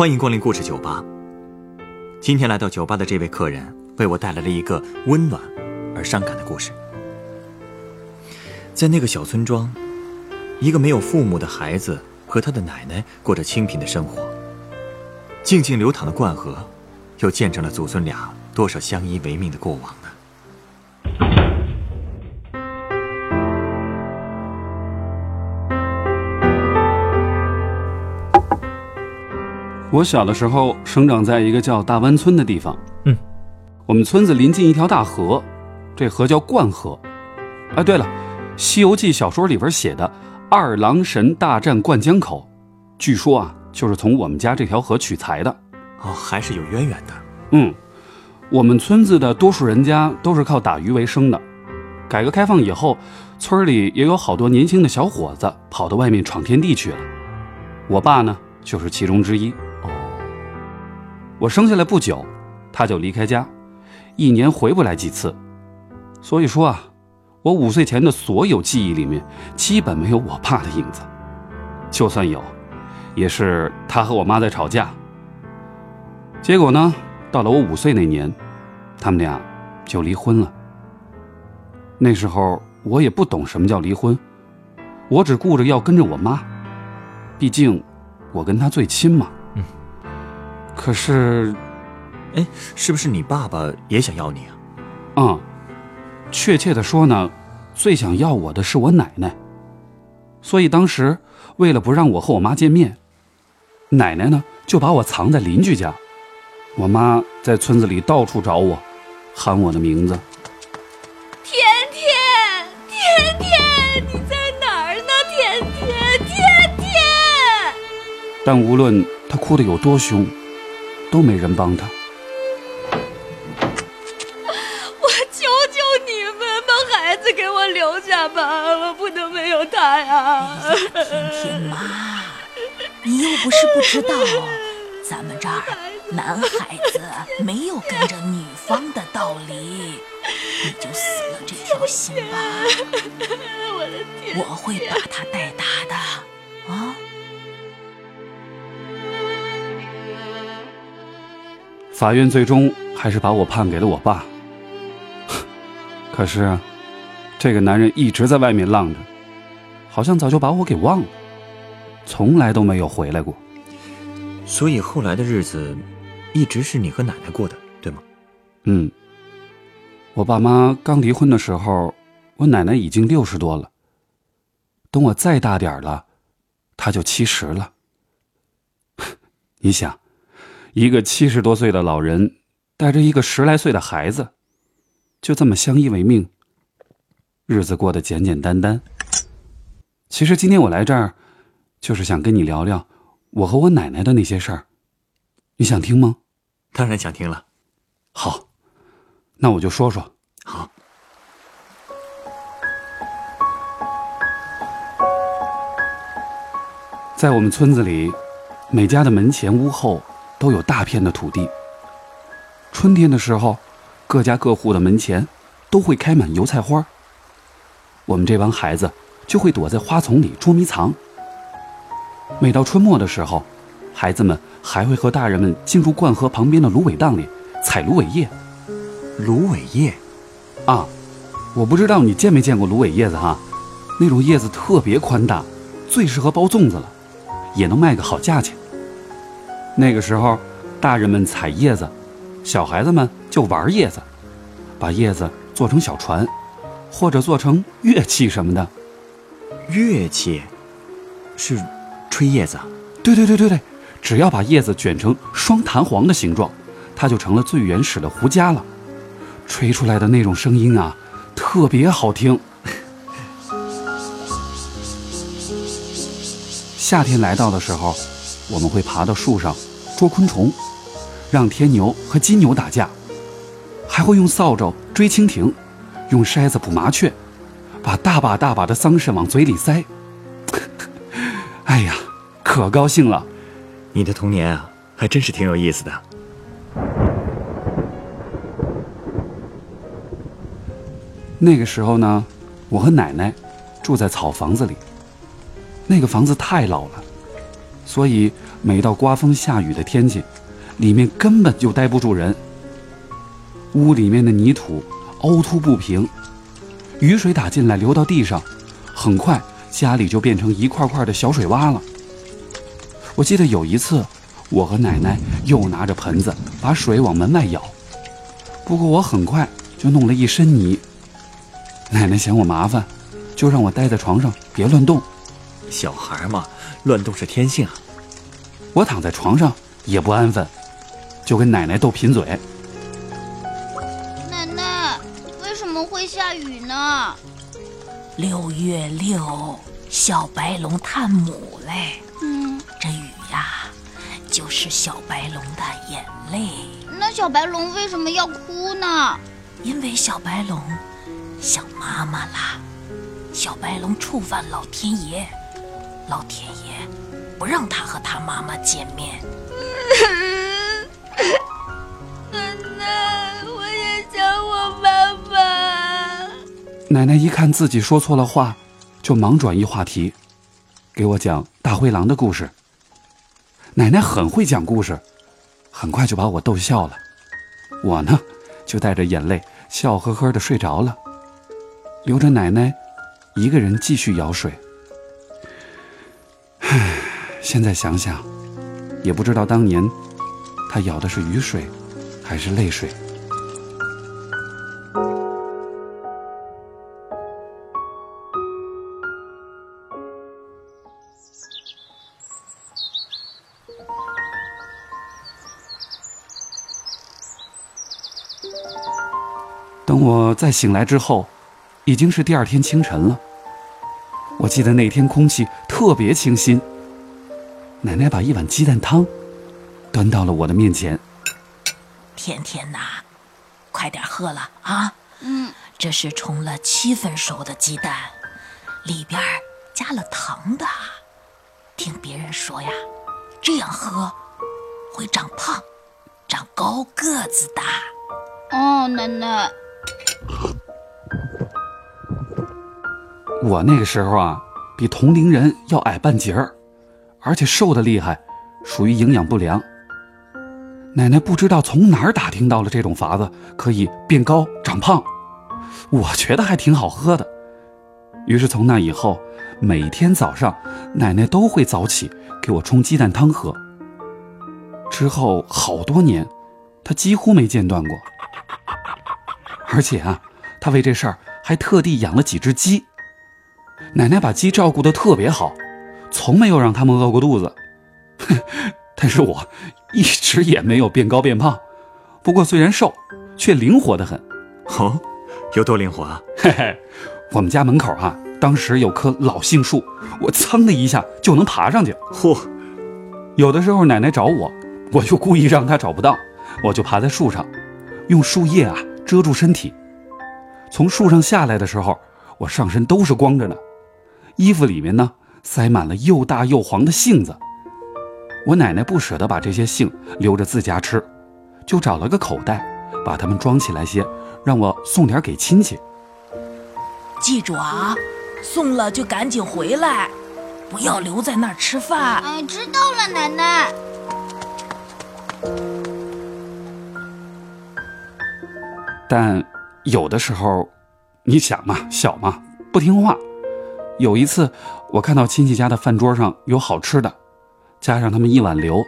欢迎光临故事酒吧。今天来到酒吧的这位客人，为我带来了一个温暖而伤感的故事。在那个小村庄，一个没有父母的孩子和他的奶奶过着清贫的生活。静静流淌的灌河，又见证了祖孙俩多少相依为命的过往呢？我小的时候生长在一个叫大湾村的地方。嗯，我们村子临近一条大河，这河叫灌河。哎，对了，《西游记》小说里边写的二郎神大战灌江口，据说啊，就是从我们家这条河取材的。哦，还是有渊源的。嗯，我们村子的多数人家都是靠打鱼为生的。改革开放以后，村里也有好多年轻的小伙子跑到外面闯天地去了。我爸呢，就是其中之一。我生下来不久，他就离开家，一年回不来几次。所以说啊，我五岁前的所有记忆里面，基本没有我爸的影子。就算有，也是他和我妈在吵架。结果呢，到了我五岁那年，他们俩就离婚了。那时候我也不懂什么叫离婚，我只顾着要跟着我妈，毕竟我跟她最亲嘛。可是，哎，是不是你爸爸也想要你啊？嗯，确切的说呢，最想要我的是我奶奶。所以当时为了不让我和我妈见面，奶奶呢就把我藏在邻居家。我妈在村子里到处找我，喊我的名字。甜甜，甜甜，你在哪儿呢？甜甜，甜甜。但无论她哭得有多凶。都没人帮他，我求求你们把孩子给我留下吧，我不能没有他呀！天天妈，你又不是不知道，咱们这儿男孩子没有跟着女方的道理，你就死了这条心吧。我的天，我会把他带大的，啊。法院最终还是把我判给了我爸。可是，这个男人一直在外面浪着，好像早就把我给忘了，从来都没有回来过。所以后来的日子，一直是你和奶奶过的，对吗？嗯。我爸妈刚离婚的时候，我奶奶已经六十多了。等我再大点了，她就七十了。你想？一个七十多岁的老人，带着一个十来岁的孩子，就这么相依为命，日子过得简简单单。其实今天我来这儿，就是想跟你聊聊我和我奶奶的那些事儿。你想听吗？当然想听了。好，那我就说说。好，在我们村子里，每家的门前屋后。都有大片的土地。春天的时候，各家各户的门前都会开满油菜花。我们这帮孩子就会躲在花丛里捉迷藏。每到春末的时候，孩子们还会和大人们进入灌河旁边的芦苇荡里采芦苇叶。芦苇叶，啊，我不知道你见没见过芦苇叶子哈，那种叶子特别宽大，最适合包粽子了，也能卖个好价钱。那个时候，大人们采叶子，小孩子们就玩叶子，把叶子做成小船，或者做成乐器什么的。乐器是吹叶子？对对对对对，只要把叶子卷成双弹簧的形状，它就成了最原始的胡笳了。吹出来的那种声音啊，特别好听。夏天来到的时候。我们会爬到树上捉昆虫，让天牛和金牛打架，还会用扫帚追蜻蜓，用筛子捕麻雀，把大把大把的桑葚往嘴里塞。哎呀，可高兴了！你的童年啊，还真是挺有意思的。那个时候呢，我和奶奶住在草房子里，那个房子太老了。所以每到刮风下雨的天气，里面根本就待不住人。屋里面的泥土凹凸不平，雨水打进来流到地上，很快家里就变成一块块的小水洼了。我记得有一次，我和奶奶又拿着盆子把水往门外舀，不过我很快就弄了一身泥。奶奶嫌我麻烦，就让我待在床上别乱动。小孩嘛，乱动是天性啊。我躺在床上也不安分，就跟奶奶斗贫嘴。奶奶，为什么会下雨呢？六月六，小白龙探母嘞。嗯，这雨呀，就是小白龙的眼泪。那小白龙为什么要哭呢？因为小白龙想妈妈啦。小白龙触犯老天爷，老天爷不让他和他妈妈见面。奶奶，我也想我妈妈。奶奶一看自己说错了话，就忙转移话题，给我讲大灰狼的故事。奶奶很会讲故事，很快就把我逗笑了。我呢，就带着眼泪笑呵呵的睡着了，留着奶奶一个人继续舀水。现在想想，也不知道当年他咬的是雨水，还是泪水。等我再醒来之后，已经是第二天清晨了。我记得那天空气特别清新。奶奶把一碗鸡蛋汤端到了我的面前。甜甜呐，快点喝了啊！嗯，这是冲了七分熟的鸡蛋，里边加了糖的。听别人说呀，这样喝会长胖，长高个子的。哦，奶奶，我那个时候啊，比同龄人要矮半截儿，而且瘦的厉害，属于营养不良。奶奶不知道从哪儿打听到了这种法子，可以变高长胖，我觉得还挺好喝的。于是从那以后，每天早上奶奶都会早起给我冲鸡蛋汤喝。之后好多年，她几乎没间断过。而且啊，她为这事儿还特地养了几只鸡。奶奶把鸡照顾得特别好，从没有让他们饿过肚子。但是我一直也没有变高变胖，不过虽然瘦，却灵活得很。哦，有多灵活啊？嘿嘿，我们家门口啊，当时有棵老杏树，我噌的一下就能爬上去。嚯，有的时候奶奶找我，我就故意让她找不到，我就爬在树上，用树叶啊遮住身体。从树上下来的时候，我上身都是光着呢，衣服里面呢塞满了又大又黄的杏子。我奶奶不舍得把这些杏留着自家吃，就找了个口袋，把它们装起来些，让我送点给亲戚。记住啊，送了就赶紧回来，不要留在那儿吃饭。哎，知道了，奶奶。但有的时候，你想嘛，小嘛，不听话。有一次，我看到亲戚家的饭桌上有好吃的，加上他们一碗留，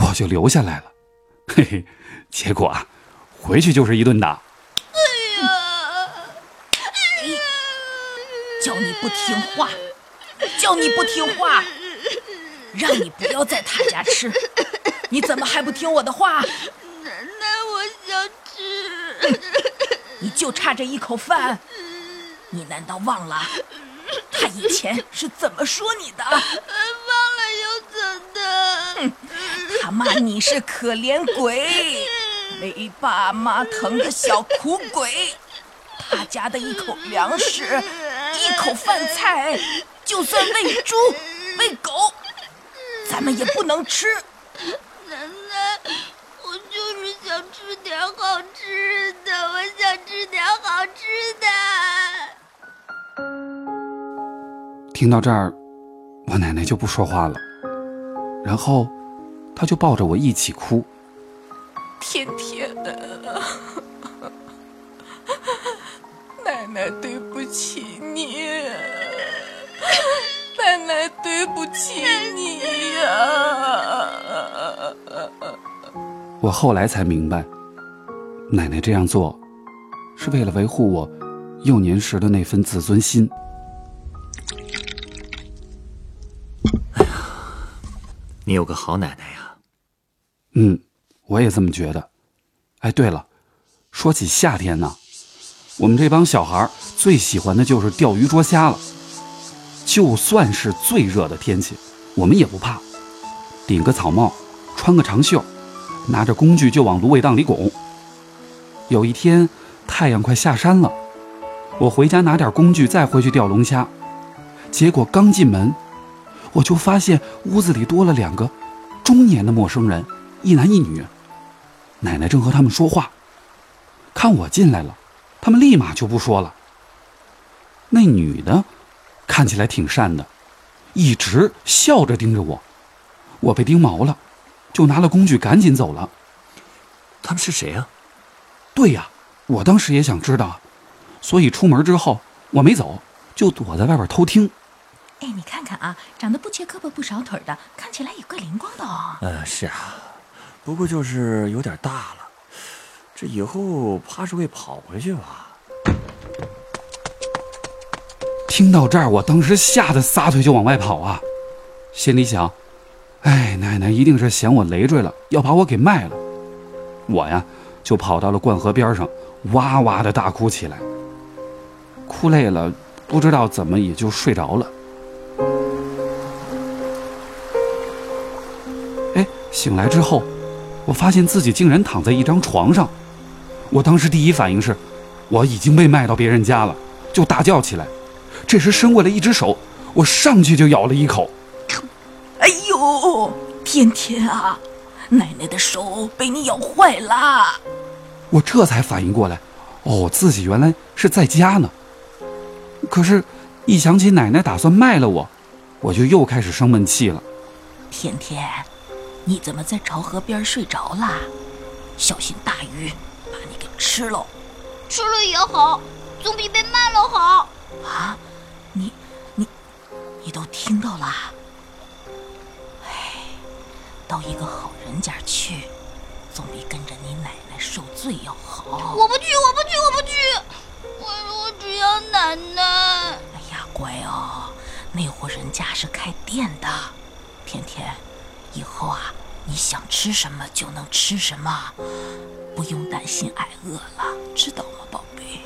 我就留下来了。嘿嘿，结果啊，回去就是一顿打。哎呀叫你不听话，叫你不听话，让你不要在他家吃，你怎么还不听我的话？奶奶，我想吃。你就差这一口饭，你难道忘了他以前是怎么说你的？忘了又怎的？他骂你是可怜鬼，没爸妈疼的小苦鬼。他家的一口粮食，一口饭菜，就算喂猪、喂狗，咱们也不能吃。奶奶，我就是想吃点好吃的，我想吃点好吃的。听到这儿，我奶奶就不说话了。然后她就抱着我一起哭。天天的，奶奶对不起你，奶奶对不起你呀！我后来才明白，奶奶这样做，是为了维护我幼年时的那份自尊心。你有个好奶奶呀。嗯，我也这么觉得。哎，对了，说起夏天呢，我们这帮小孩最喜欢的就是钓鱼捉虾了。就算是最热的天气，我们也不怕，顶个草帽，穿个长袖，拿着工具就往芦苇荡里拱。有一天，太阳快下山了，我回家拿点工具，再回去钓龙虾。结果刚进门，我就发现屋子里多了两个中年的陌生人，一男一女。奶奶正和他们说话，看我进来了，他们立马就不说了。那女的看起来挺善的，一直笑着盯着我，我被盯毛了，就拿了工具赶紧走了。他们是谁啊？对呀，我当时也想知道，所以出门之后我没走，就躲在外边偷听。哎，你看看啊，长得不缺胳膊不少腿的，看起来也怪灵光的哦。呃，是啊，不过就是有点大了，这以后怕是会跑回去吧？听到这儿，我当时吓得撒腿就往外跑啊，心里想：哎，奶奶一定是嫌我累赘了，要把我给卖了。我呀，就跑到了灌河边上，哇哇的大哭起来。哭累了，不知道怎么也就睡着了。醒来之后，我发现自己竟然躺在一张床上。我当时第一反应是，我已经被卖到别人家了，就大叫起来。这时伸过来一只手，我上去就咬了一口。哎呦，天天啊，奶奶的手被你咬坏了。我这才反应过来，哦，自己原来是在家呢。可是，一想起奶奶打算卖了我，我就又开始生闷气了。天天，你怎么在潮河边睡着啦？小心大鱼把你给吃了。吃了也好，总比被卖了好。啊，你你你都听到了？哎，到一个好人家去，总比跟着你奶奶受罪要好。我不去，我不去，我不去，我我只要奶奶。哎呀，乖哦，那户人家是开店的。天天，以后啊，你想吃什么就能吃什么，不用担心挨饿了，知道吗，宝贝？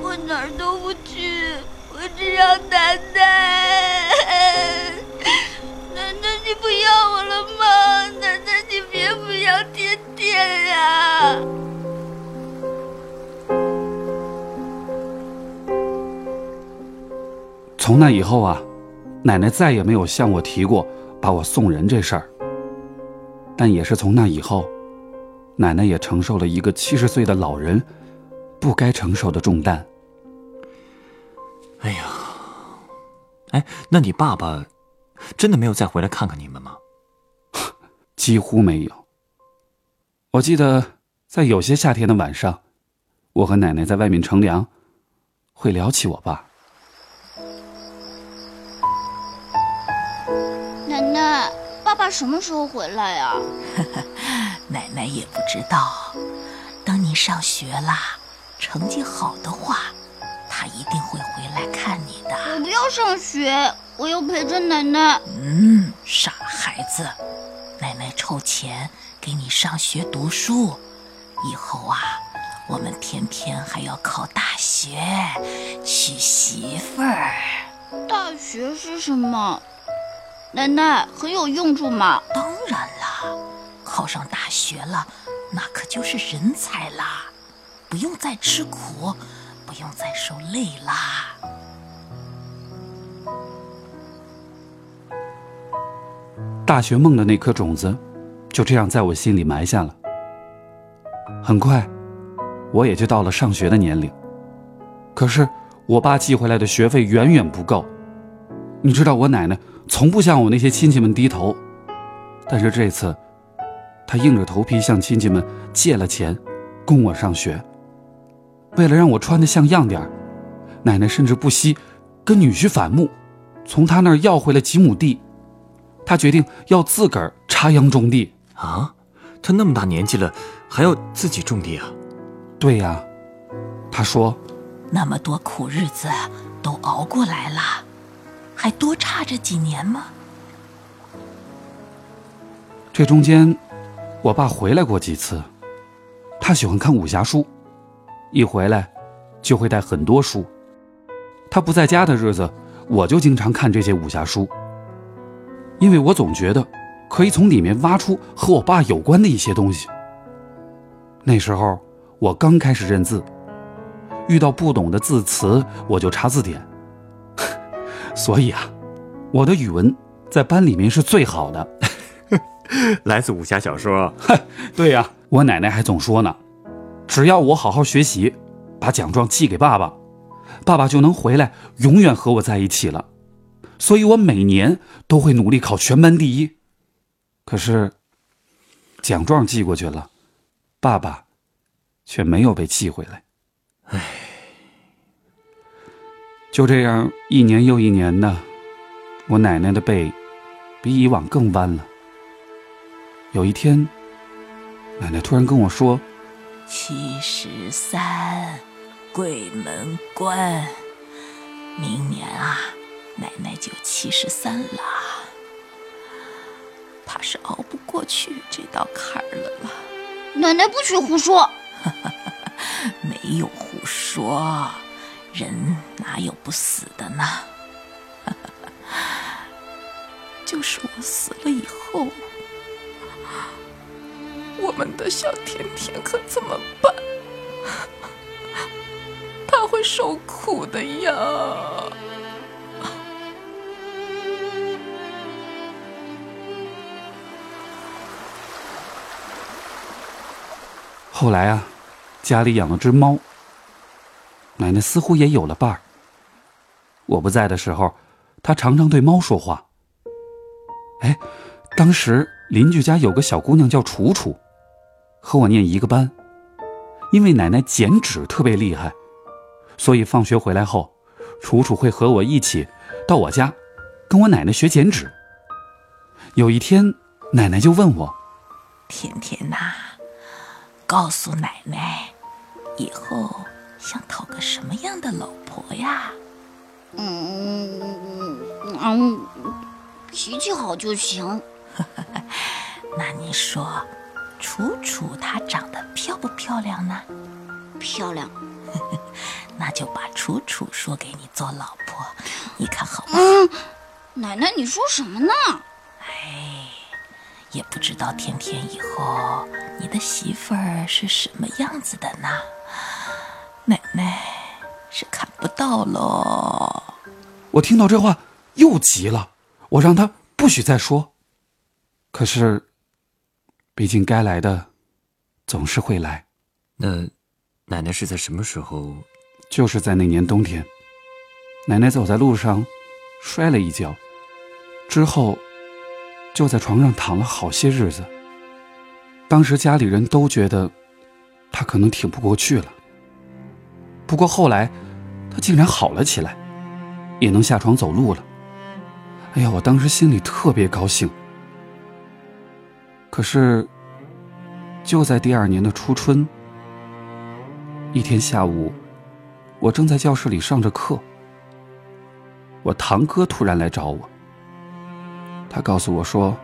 我哪儿都不去，我只要奶奶。奶奶，你不要我了吗？奶奶，你别不要天天呀！从那以后啊，奶奶再也没有向我提过把我送人这事儿。但也是从那以后，奶奶也承受了一个七十岁的老人不该承受的重担。哎呀，哎，那你爸爸真的没有再回来看看你们吗？几乎没有。我记得在有些夏天的晚上，我和奶奶在外面乘凉，会聊起我爸。爸爸什么时候回来呀、奶奶也不知道，等你上学啦，成绩好的话，他一定会回来看你的。我不要上学，我要陪着奶奶。嗯，傻孩子，奶奶凑钱给你上学读书，以后啊，我们偏偏还要考大学，娶媳妇儿。大学是什么？奶奶很有用处嘛？当然啦，考上大学了，那可就是人才啦，不用再吃苦，不用再受累啦。大学梦的那颗种子，就这样在我心里埋下了。很快，我也就到了上学的年龄。可是，我爸寄回来的学费远远不够。你知道，我奶奶从不向我那些亲戚们低头，但是这次，他硬着头皮向亲戚们借了钱，供我上学。为了让我穿得像样点儿，奶奶甚至不惜跟女婿反目，从他那儿要回了几亩地。他决定要自个儿插秧种地。啊，他那么大年纪了，还要自己种地啊？对呀，他说那么多苦日子都熬过来了，还多差这几年吗？这中间，我爸回来过几次。他喜欢看武侠书，一回来就会带很多书。他不在家的日子，我就经常看这些武侠书，因为我总觉得可以从里面挖出和我爸有关的一些东西。那时候我刚开始认字，遇到不懂的字词我就查字典，所以啊，我的语文在班里面是最好的。来自武侠小说。对呀，我奶奶还总说呢，只要我好好学习，把奖状寄给爸爸，爸爸就能回来，永远和我在一起了。所以我每年都会努力考全班第一。可是，奖状寄过去了，爸爸却没有被寄回来。唉，就这样一年又一年的，我奶奶的背比以往更弯了。有一天，奶奶突然跟我说：“七十三，鬼门关，明年啊，奶奶就七十三了。怕是熬不过去这道坎儿了吧？”奶奶不许胡说。没有胡说，人哪有不死的呢？就是我死了以后。我们的小甜甜可怎么办？他会受苦的呀！后来啊，家里养了只猫，奶奶似乎也有了伴儿。我不在的时候，她常常对猫说话。哎，当时邻居家有个小姑娘叫楚楚。和我念一个班，因为奶奶剪纸特别厉害，所以放学回来后，楚楚会和我一起到我家，跟我奶奶学剪纸。有一天，奶奶就问我：“甜甜呐，告诉奶奶，以后想讨个什么样的老婆呀？”“嗯嗯，脾气好就行。”“那你说？”楚楚她长得漂不漂亮呢？漂亮，那就把楚楚说给你做老婆，你看好吗？嗯，奶奶你说什么呢？哎，也不知道天天以后你的媳妇儿是什么样子的呢？奶奶是看不到喽。我听到这话又急了，我让他不许再说。可是。毕竟该来的，总是会来。那奶奶是在什么时候？就是在那年冬天，奶奶走在路上，摔了一跤，之后就在床上躺了好些日子。当时家里人都觉得她可能挺不过去了。不过后来，她竟然好了起来，也能下床走路了。哎呀，我当时心里特别高兴。可是，就在第二年的初春，一天下午，我正在教室里上着课，我堂哥突然来找我。他告诉我说，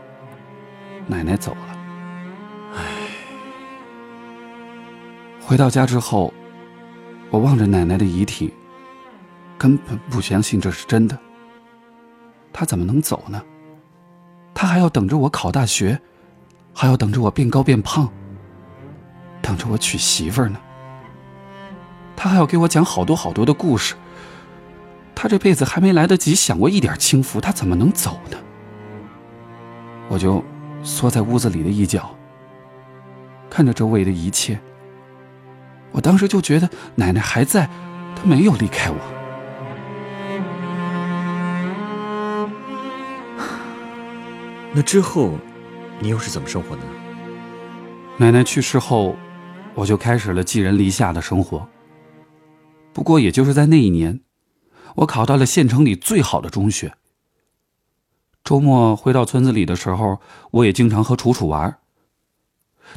奶奶走了。唉，回到家之后，我望着奶奶的遗体，根本不相信这是真的。她怎么能走呢？她还要等着我考大学。还要等着我变高变胖，等着我娶媳妇儿呢。他还要给我讲好多好多的故事。他这辈子还没来得及享过一点清福，他怎么能走呢？我就缩在屋子里的一角，看着周围的一切。我当时就觉得奶奶还在，她没有离开我。那之后。你又是怎么生活的呢？奶奶去世后，我就开始了寄人篱下的生活。不过，也就是在那一年，我考到了县城里最好的中学。周末回到村子里的时候，我也经常和楚楚玩。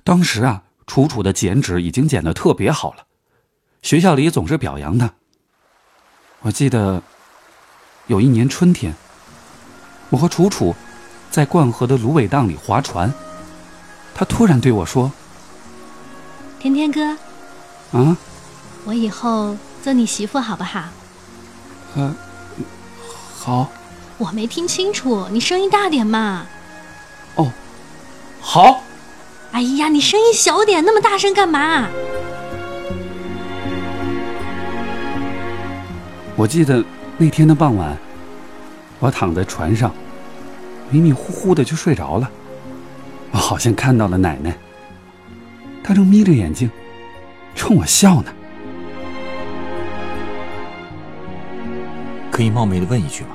当时啊，楚楚的剪纸已经剪得特别好了，学校里总是表扬她。我记得有一年春天，我和楚楚在灌河的芦苇荡里划船，她突然对我说天天哥，：“啊，我以后做你媳妇好不好？呃，好，我没听清楚，你声音大点嘛。哦，好。”哎呀，你声音小点，那么大声干嘛？我记得那天的傍晚，我躺在船上，迷迷糊糊的就睡着了。我好像看到了奶奶，她正眯着眼睛冲我笑呢。可以冒昧的问一句吗？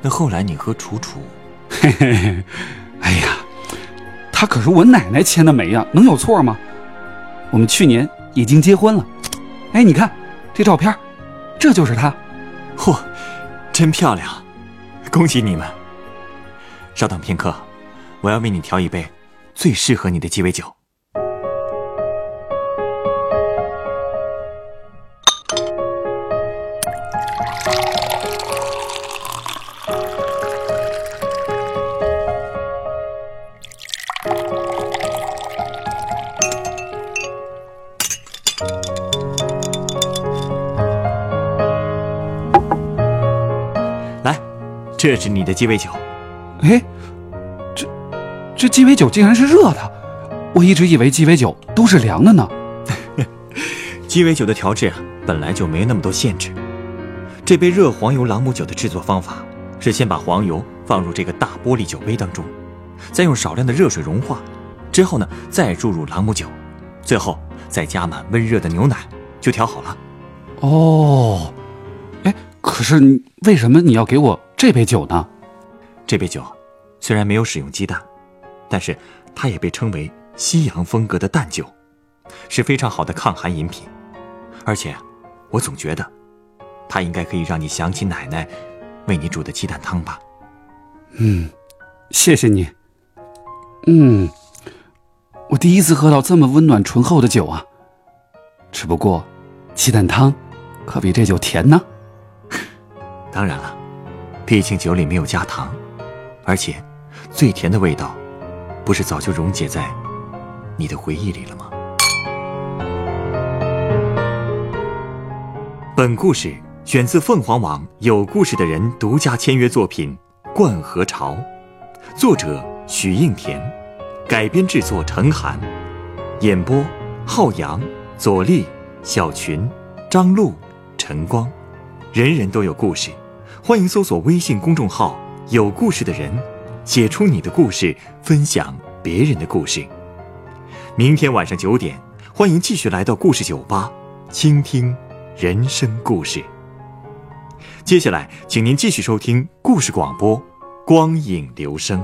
那后来你和楚楚，嘿嘿嘿，哎呀，她可是我奶奶签的媒呀，能有错吗？我们去年已经结婚了。哎，你看这照片，这就是她。嚯，真漂亮，恭喜你们！稍等片刻，我要为你调一杯最适合你的鸡尾酒。这是你的鸡尾酒。哎，这这鸡尾酒竟然是热的，我一直以为鸡尾酒都是凉的呢。鸡尾酒的调制啊，本来就没那么多限制。这杯热黄油朗姆酒的制作方法是先把黄油放入这个大玻璃酒杯当中，再用少量的热水融化，之后呢，再注入朗姆酒，最后再加满温热的牛奶，就调好了。哦，哎，可是为什么你要给我这杯酒呢？这杯酒虽然没有使用鸡蛋，但是它也被称为西洋风格的淡酒，是非常好的抗寒饮品。而且，我总觉得，它应该可以让你想起奶奶为你煮的鸡蛋汤吧。嗯，谢谢你。嗯，我第一次喝到这么温暖醇厚的酒啊。只不过，鸡蛋汤可比这酒甜呢。当然了，毕竟酒里没有加糖，而且最甜的味道，不是早就溶解在你的回忆里了吗？本故事选自凤凰网有故事的人独家签约作品《灌河潮》，作者许应田，改编制作陈寒，演播浩洋、左立、小群、张璐、陈光，人人都有故事，欢迎搜索微信公众号“有故事的人”，写出你的故事，分享别人的故事。明天晚上九点，欢迎继续来到故事酒吧，倾听人生故事。接下来，请您继续收听故事广播《光影留声》。